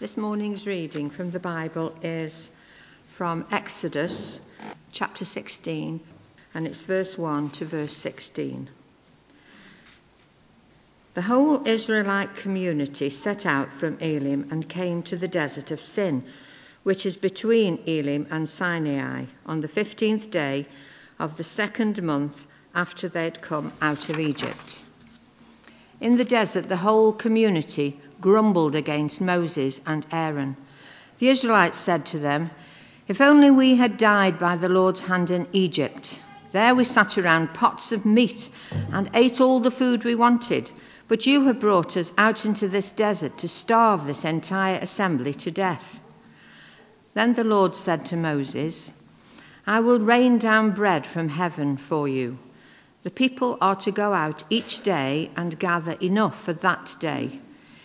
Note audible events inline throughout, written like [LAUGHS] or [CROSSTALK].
This morning's reading from the Bible is from Exodus chapter 16, and it's verse 1 to verse 16. The whole Israelite community set out from Elim and came to the desert of Sin, which is between Elim and Sinai, on the 15th day of the second month after they had come out of Egypt. In the desert, the whole community grumbled against Moses and Aaron. The Israelites said to them, If only we had died by the Lord's hand in Egypt. There we sat around pots of meat and ate all the food we wanted. But you have brought us out into this desert to starve this entire assembly to death. Then the Lord said to Moses, I will rain down bread from heaven for you. The people are to go out each day and gather enough for that day.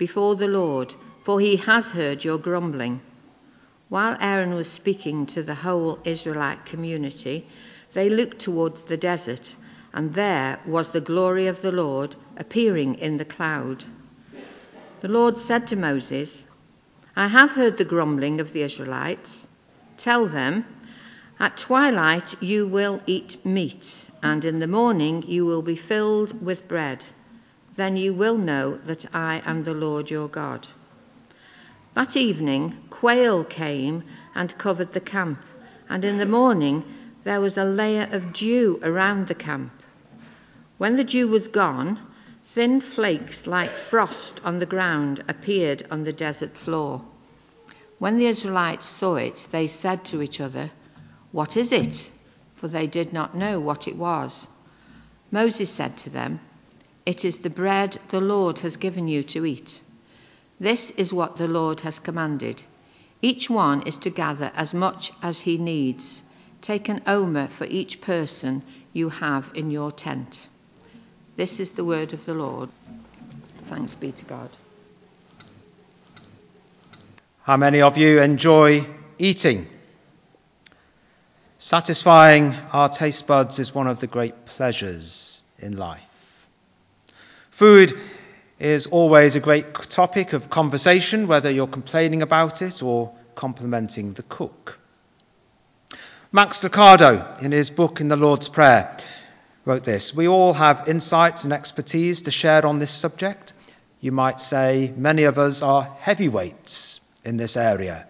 before the Lord, for he has heard your grumbling. While Aaron was speaking to the whole Israelite community, they looked towards the desert, and there was the glory of the Lord appearing in the cloud. The Lord said to Moses, I have heard the grumbling of the Israelites. Tell them, At twilight you will eat meat, and in the morning you will be filled with bread then you will know that I am the Lord your God. That evening, quail came and covered the camp, and in the morning there was a layer of dew around the camp. When the dew was gone, thin flakes like frost on the ground appeared on the desert floor. When the Israelites saw it, they said to each other, What is it? For they did not know what it was. Moses said to them, it is the bread the Lord has given you to eat. This is what the Lord has commanded. Each one is to gather as much as he needs. Take an omer for each person you have in your tent. This is the word of the Lord. Thanks be to God. How many of you enjoy eating? Satisfying our taste buds is one of the great pleasures in life. Food is always a great topic of conversation, whether you're complaining about it or complimenting the cook. Max Lucado, in his book In the Lord's Prayer, wrote this We all have insights and expertise to share on this subject. You might say many of us are heavyweights in this area.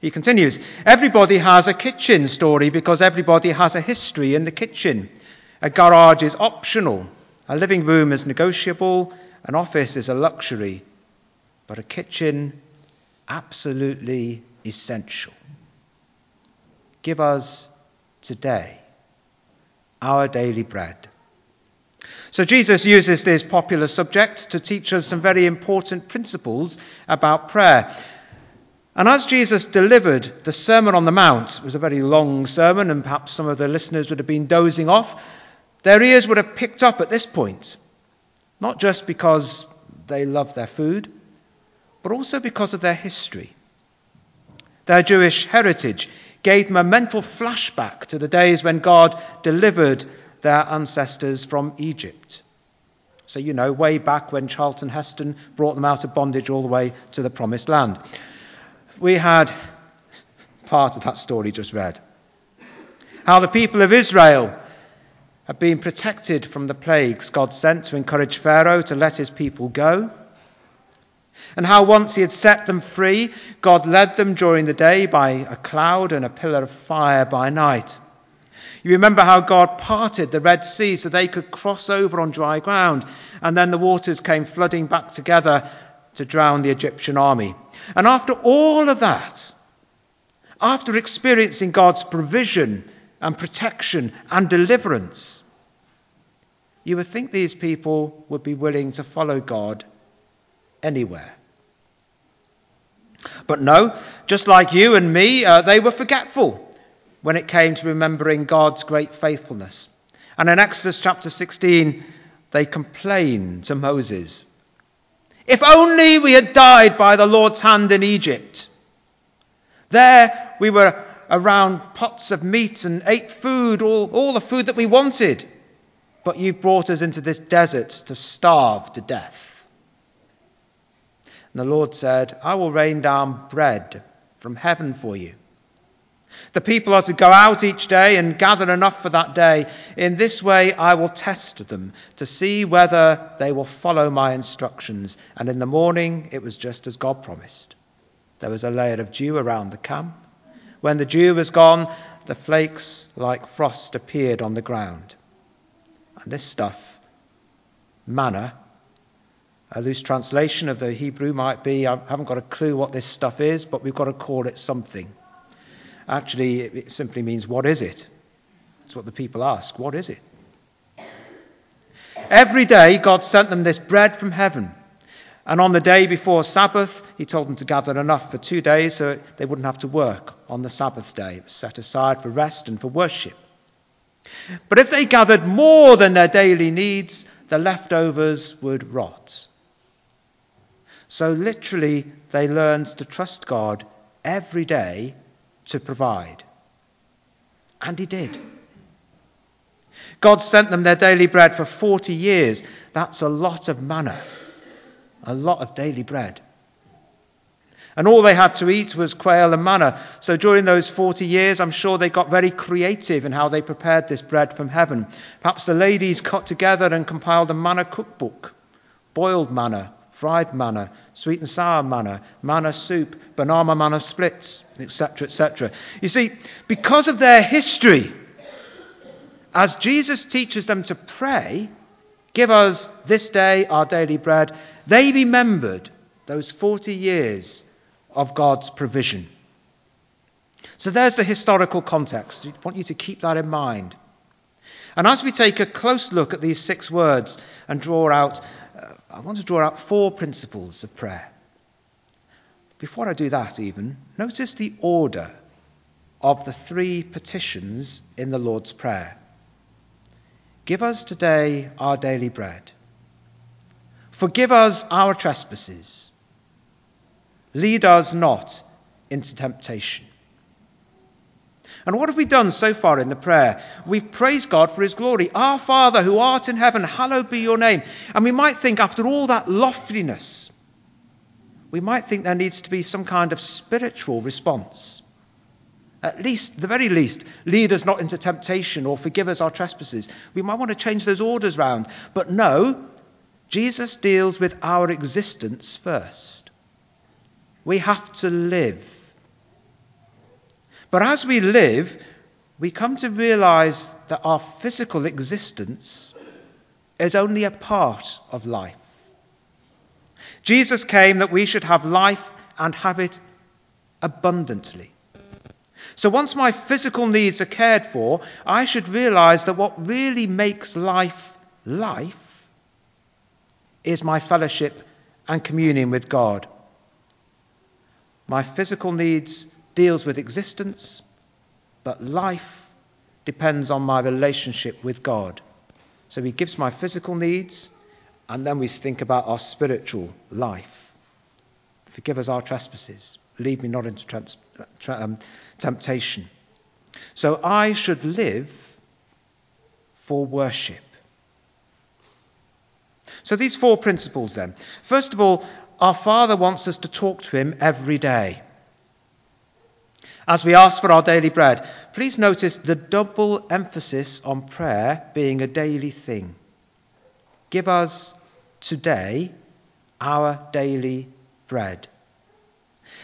He continues Everybody has a kitchen story because everybody has a history in the kitchen. A garage is optional a living room is negotiable, an office is a luxury, but a kitchen, absolutely essential. Give us today our daily bread. So Jesus uses these popular subjects to teach us some very important principles about prayer. And as Jesus delivered the Sermon on the Mount, it was a very long sermon, and perhaps some of the listeners would have been dozing off. Their ears would have picked up at this point, not just because they love their food, but also because of their history. Their Jewish heritage gave them a mental flashback to the days when God delivered their ancestors from Egypt. So, you know, way back when Charlton Heston brought them out of bondage all the way to the promised land. We had part of that story just read. How the people of Israel had been protected from the plagues God sent to encourage Pharaoh to let his people go. and how once he had set them free, God led them during the day by a cloud and a pillar of fire by night. You remember how God parted the Red Sea so they could cross over on dry ground, and then the waters came flooding back together to drown the Egyptian army. And after all of that, after experiencing God's provision and protection and deliverance, you would think these people would be willing to follow God anywhere. But no, just like you and me, uh, they were forgetful when it came to remembering God's great faithfulness. And in Exodus chapter 16, they complain to Moses If only we had died by the Lord's hand in Egypt. There we were around pots of meat and ate food, all, all the food that we wanted. But you've brought us into this desert to starve to death. And the Lord said, I will rain down bread from heaven for you. The people are to go out each day and gather enough for that day. In this way, I will test them to see whether they will follow my instructions. And in the morning, it was just as God promised. There was a layer of dew around the camp. When the dew was gone, the flakes like frost appeared on the ground. And this stuff, manna, a loose translation of the Hebrew might be I haven't got a clue what this stuff is, but we've got to call it something. Actually, it simply means, what is it? That's what the people ask. What is it? Every day, God sent them this bread from heaven. And on the day before Sabbath, He told them to gather enough for two days so they wouldn't have to work on the Sabbath day. It was set aside for rest and for worship. But if they gathered more than their daily needs, the leftovers would rot. So, literally, they learned to trust God every day to provide. And He did. God sent them their daily bread for 40 years. That's a lot of manna, a lot of daily bread. And all they had to eat was quail and manna. So during those 40 years, I'm sure they got very creative in how they prepared this bread from heaven. Perhaps the ladies got together and compiled a manna cookbook boiled manna, fried manna, sweet and sour manna, manna soup, banana manna splits, etc., etc. You see, because of their history, as Jesus teaches them to pray, give us this day our daily bread, they remembered those 40 years of God's provision. So there's the historical context. I want you to keep that in mind. And as we take a close look at these six words and draw out uh, I want to draw out four principles of prayer. Before I do that, even, notice the order of the three petitions in the Lord's Prayer. Give us today our daily bread. Forgive us our trespasses. Lead us not into temptation. And what have we done so far in the prayer? We've praised God for his glory. Our Father who art in heaven, hallowed be your name. And we might think, after all that loftiness, we might think there needs to be some kind of spiritual response. At least, the very least, lead us not into temptation or forgive us our trespasses. We might want to change those orders round. But no, Jesus deals with our existence first. We have to live but as we live, we come to realize that our physical existence is only a part of life. Jesus came that we should have life and have it abundantly. So once my physical needs are cared for, I should realize that what really makes life life is my fellowship and communion with God. My physical needs deals with existence, but life depends on my relationship with God. So he gives my physical needs, and then we think about our spiritual life. Forgive us our trespasses. Lead me not into trans- tra- um, temptation. So I should live for worship. So these four principles then. First of all, our Father wants us to talk to Him every day. As we ask for our daily bread, please notice the double emphasis on prayer being a daily thing. Give us today our daily bread.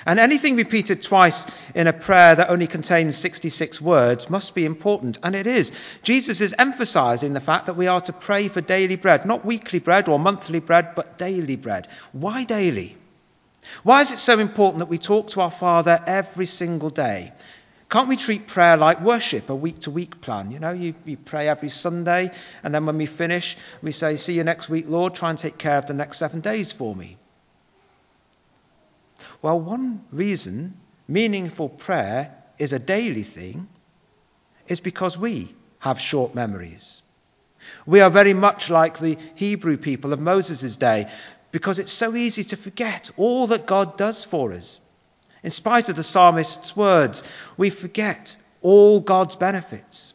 And anything repeated twice in a prayer that only contains 66 words must be important, and it is. Jesus is emphasizing the fact that we are to pray for daily bread, not weekly bread or monthly bread, but daily bread. Why daily? Why is it so important that we talk to our Father every single day? Can't we treat prayer like worship, a week to week plan? You know, you, you pray every Sunday, and then when we finish, we say, See you next week, Lord, try and take care of the next seven days for me. Well, one reason meaningful prayer is a daily thing is because we have short memories. We are very much like the Hebrew people of Moses' day because it's so easy to forget all that God does for us. In spite of the psalmist's words, we forget all God's benefits.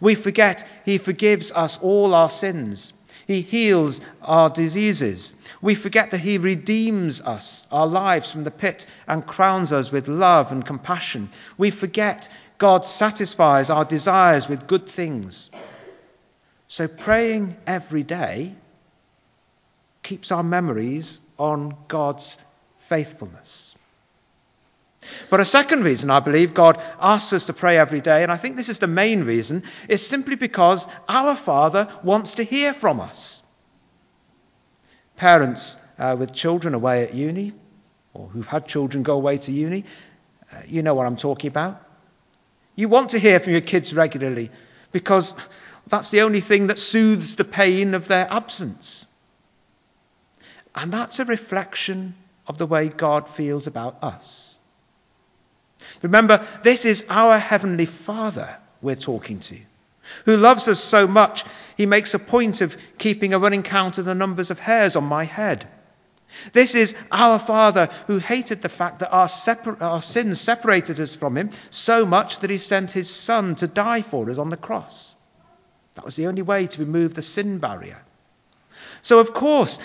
We forget He forgives us all our sins. He heals our diseases. We forget that He redeems us, our lives from the pit, and crowns us with love and compassion. We forget God satisfies our desires with good things. So praying every day keeps our memories on God's faithfulness. But a second reason I believe God asks us to pray every day, and I think this is the main reason, is simply because our Father wants to hear from us. Parents uh, with children away at uni, or who've had children go away to uni, uh, you know what I'm talking about. You want to hear from your kids regularly because that's the only thing that soothes the pain of their absence. And that's a reflection of the way God feels about us. Remember, this is our Heavenly Father we're talking to, who loves us so much, he makes a point of keeping a running count of the numbers of hairs on my head. This is our Father who hated the fact that our, separ- our sins separated us from him so much that he sent his Son to die for us on the cross. That was the only way to remove the sin barrier. So, of course,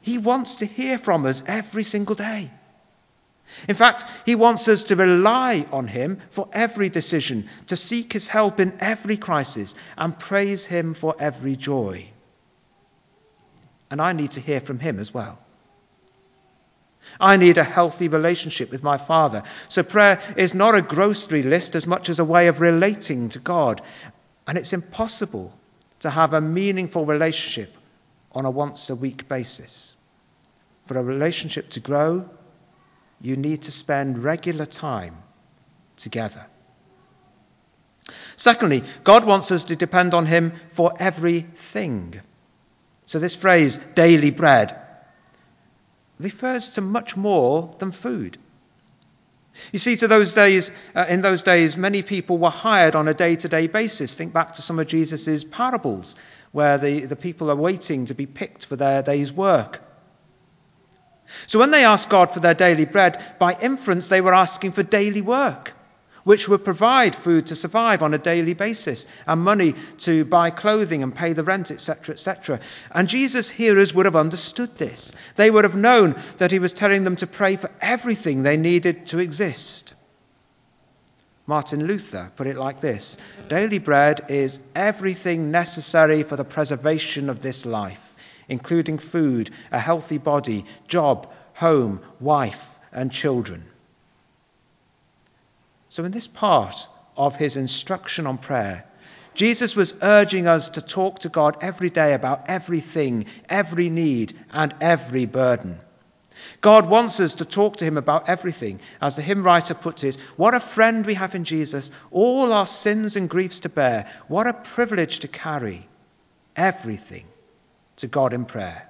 he wants to hear from us every single day. In fact, he wants us to rely on him for every decision, to seek his help in every crisis, and praise him for every joy. And I need to hear from him as well. I need a healthy relationship with my Father. So prayer is not a grocery list as much as a way of relating to God. And it's impossible to have a meaningful relationship on a once a week basis. For a relationship to grow, you need to spend regular time together. Secondly, God wants us to depend on Him for everything. So, this phrase, daily bread, refers to much more than food. You see, to those days, uh, in those days, many people were hired on a day to day basis. Think back to some of Jesus' parables, where the, the people are waiting to be picked for their day's work. So when they asked God for their daily bread, by inference, they were asking for daily work, which would provide food to survive on a daily basis and money to buy clothing and pay the rent, etc., etc. And Jesus' hearers would have understood this. They would have known that he was telling them to pray for everything they needed to exist. Martin Luther put it like this Daily bread is everything necessary for the preservation of this life including food, a healthy body, job, home, wife, and children. So, in this part of his instruction on prayer, Jesus was urging us to talk to God every day about everything, every need, and every burden. God wants us to talk to him about everything. As the hymn writer puts it, what a friend we have in Jesus, all our sins and griefs to bear. What a privilege to carry everything to God in prayer.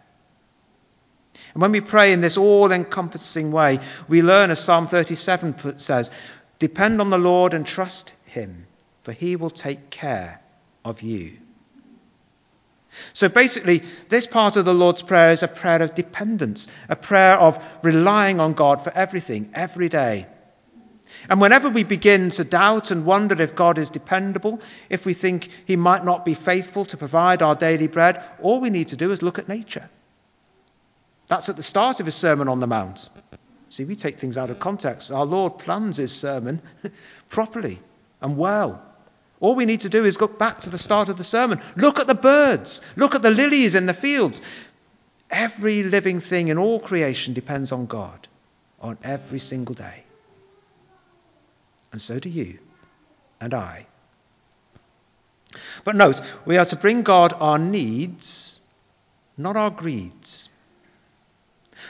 And when we pray in this all encompassing way, we learn, as Psalm 37 says, depend on the Lord and trust Him, for He will take care of you. So basically, this part of the Lord's Prayer is a prayer of dependence, a prayer of relying on God for everything, every day. And whenever we begin to doubt and wonder if God is dependable, if we think he might not be faithful to provide our daily bread, all we need to do is look at nature. That's at the start of his Sermon on the Mount. See, we take things out of context. Our Lord plans his sermon [LAUGHS] properly and well. All we need to do is look back to the start of the sermon. Look at the birds. Look at the lilies in the fields. Every living thing in all creation depends on God on every single day. And so do you and I. But note, we are to bring God our needs, not our greeds.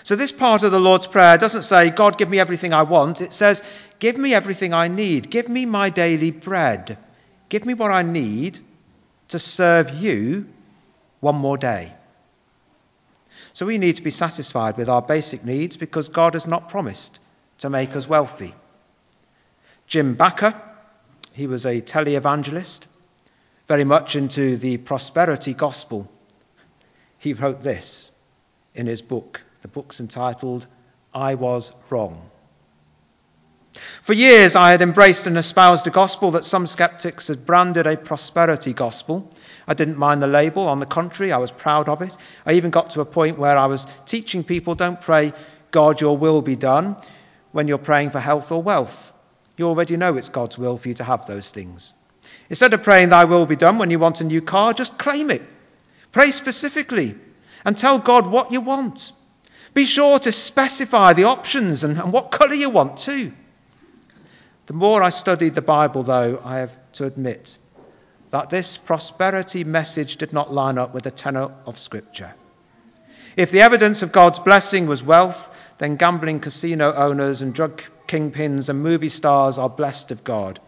So, this part of the Lord's Prayer doesn't say, God, give me everything I want. It says, Give me everything I need. Give me my daily bread. Give me what I need to serve you one more day. So, we need to be satisfied with our basic needs because God has not promised to make us wealthy. Jim Bakker, he was a televangelist, very much into the prosperity gospel. He wrote this in his book. The book's entitled I Was Wrong. For years, I had embraced and espoused a gospel that some skeptics had branded a prosperity gospel. I didn't mind the label. On the contrary, I was proud of it. I even got to a point where I was teaching people don't pray, God, your will be done, when you're praying for health or wealth. You already know it's God's will for you to have those things. Instead of praying, Thy will be done when you want a new car, just claim it. Pray specifically and tell God what you want. Be sure to specify the options and, and what colour you want too. The more I studied the Bible, though, I have to admit that this prosperity message did not line up with the tenor of Scripture. If the evidence of God's blessing was wealth, then gambling casino owners and drug kingpins and movie stars are blessed of God.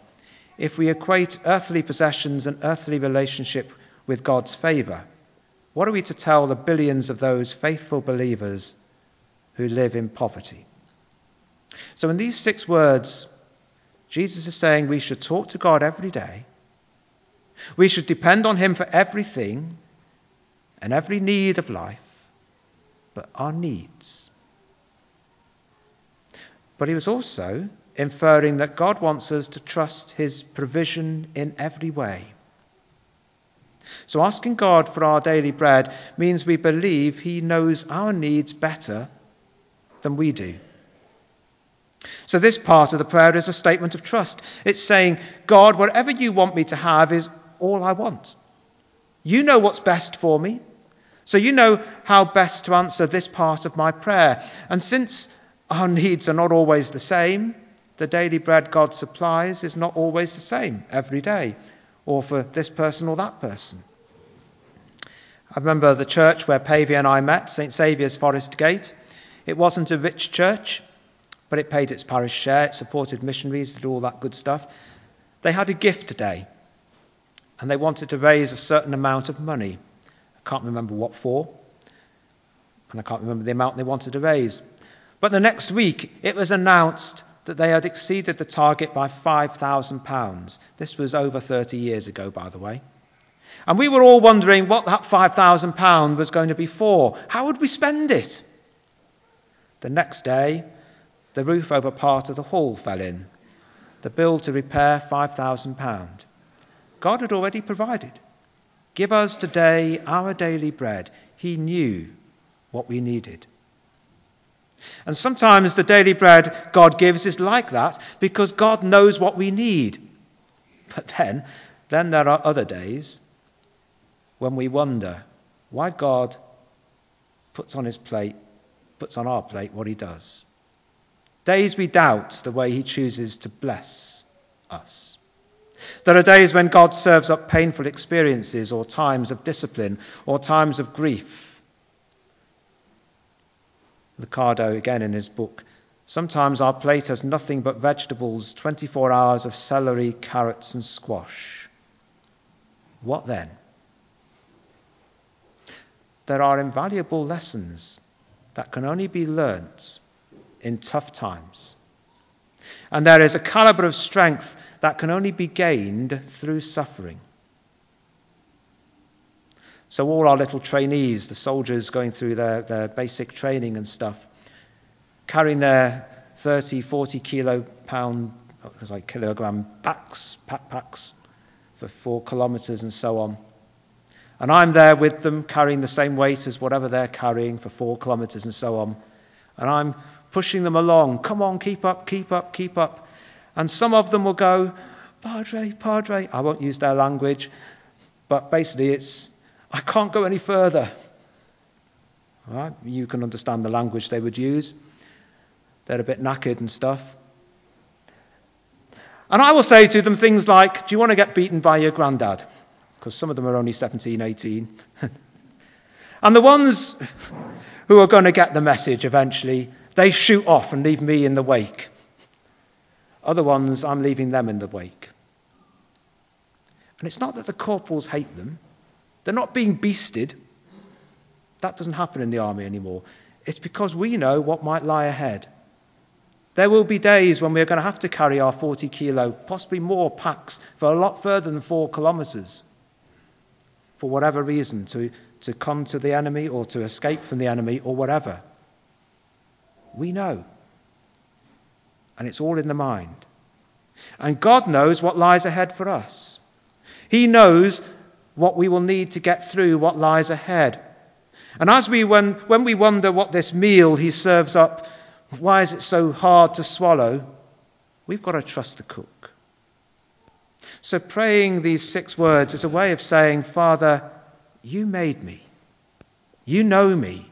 If we equate earthly possessions and earthly relationship with God's favour, what are we to tell the billions of those faithful believers who live in poverty? So, in these six words, Jesus is saying we should talk to God every day. We should depend on Him for everything and every need of life, but our needs. But he was also inferring that God wants us to trust his provision in every way. So asking God for our daily bread means we believe he knows our needs better than we do. So, this part of the prayer is a statement of trust. It's saying, God, whatever you want me to have is all I want. You know what's best for me. So, you know how best to answer this part of my prayer. And since our needs are not always the same, the daily bread God supplies is not always the same every day, or for this person or that person. I remember the church where Pavey and I met, St. Saviour's Forest Gate. It wasn't a rich church, but it paid its parish share, it supported missionaries, did all that good stuff. They had a gift day, and they wanted to raise a certain amount of money. I can't remember what for, and I can't remember the amount they wanted to raise. But the next week, it was announced that they had exceeded the target by £5,000. This was over 30 years ago, by the way. And we were all wondering what that £5,000 was going to be for. How would we spend it? The next day, the roof over part of the hall fell in. The bill to repair £5,000. God had already provided. Give us today our daily bread. He knew what we needed. And sometimes the daily bread God gives is like that because God knows what we need. But then, then there are other days when we wonder why God puts on his plate, puts on our plate what he does. Days we doubt the way he chooses to bless us. There are days when God serves up painful experiences or times of discipline or times of grief. Lucado, again in his book, sometimes our plate has nothing but vegetables, 24 hours of celery, carrots, and squash. What then? There are invaluable lessons that can only be learnt in tough times. And there is a calibre of strength that can only be gained through suffering. So, all our little trainees, the soldiers going through their, their basic training and stuff, carrying their 30, 40 kilo pound, uh, like kilogram packs, backpacks for four kilometres and so on. And I'm there with them carrying the same weight as whatever they're carrying for four kilometres and so on. And I'm pushing them along. Come on, keep up, keep up, keep up. And some of them will go, Padre, Padre. I won't use their language, but basically it's, I can't go any further. Right? You can understand the language they would use. They're a bit knackered and stuff. And I will say to them things like, Do you want to get beaten by your granddad? Because some of them are only 17, 18. [LAUGHS] and the ones who are going to get the message eventually, they shoot off and leave me in the wake. Other ones, I'm leaving them in the wake. And it's not that the corporals hate them, they're not being beasted. That doesn't happen in the army anymore. It's because we know what might lie ahead. There will be days when we're going to have to carry our 40 kilo, possibly more packs for a lot further than four kilometres for whatever reason, to, to come to the enemy or to escape from the enemy or whatever. We know. And it's all in the mind. And God knows what lies ahead for us. He knows what we will need to get through what lies ahead. And as we, when, when we wonder what this meal he serves up, why is it so hard to swallow? We've got to trust the cook. So praying these six words is a way of saying, Father, you made me. You know me.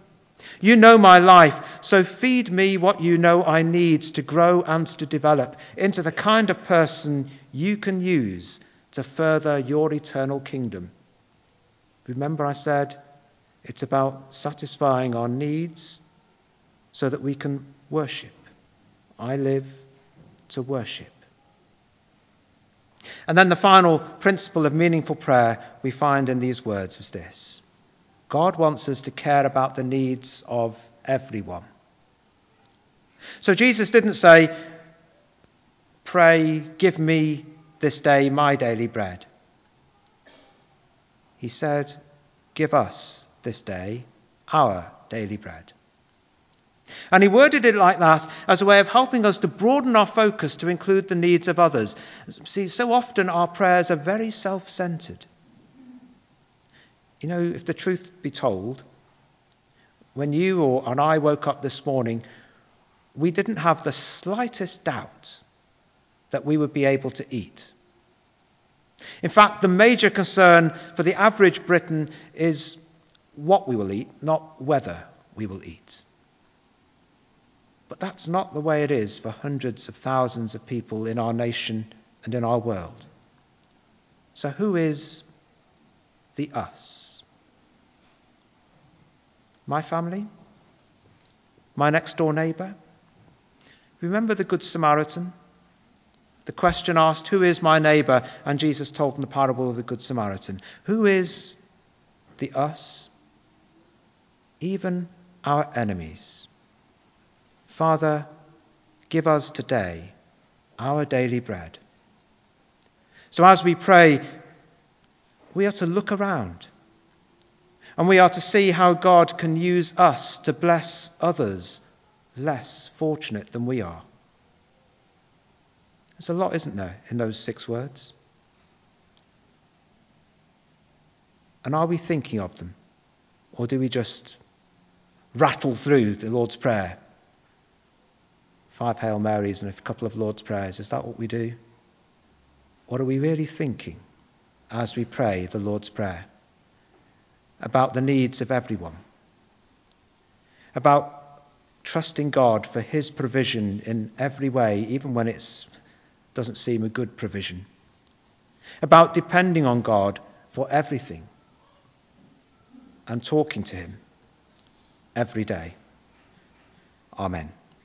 You know my life. So feed me what you know I need to grow and to develop into the kind of person you can use to further your eternal kingdom. Remember, I said it's about satisfying our needs so that we can worship. I live to worship. And then the final principle of meaningful prayer we find in these words is this God wants us to care about the needs of everyone. So Jesus didn't say, Pray, give me this day my daily bread. He said, Give us this day our daily bread. And he worded it like that as a way of helping us to broaden our focus to include the needs of others. See, so often our prayers are very self centered. You know, if the truth be told, when you or and I woke up this morning, we didn't have the slightest doubt that we would be able to eat. In fact, the major concern for the average Briton is what we will eat, not whether we will eat. But that's not the way it is for hundreds of thousands of people in our nation and in our world. So, who is the us? My family? My next door neighbour? Remember the Good Samaritan? The question asked, Who is my neighbour? And Jesus told them the parable of the Good Samaritan. Who is the us? Even our enemies. Father, give us today our daily bread. So as we pray, we are to look around and we are to see how God can use us to bless others less fortunate than we are. There's a lot, isn't there, in those six words? And are we thinking of them? Or do we just rattle through the Lord's Prayer five Hail Marys and a couple of Lord's Prayers. Is that what we do? What are we really thinking as we pray the Lord's Prayer? About the needs of everyone. About trusting God for His provision in every way, even when it doesn't seem a good provision. About depending on God for everything and talking to Him every day. Amen.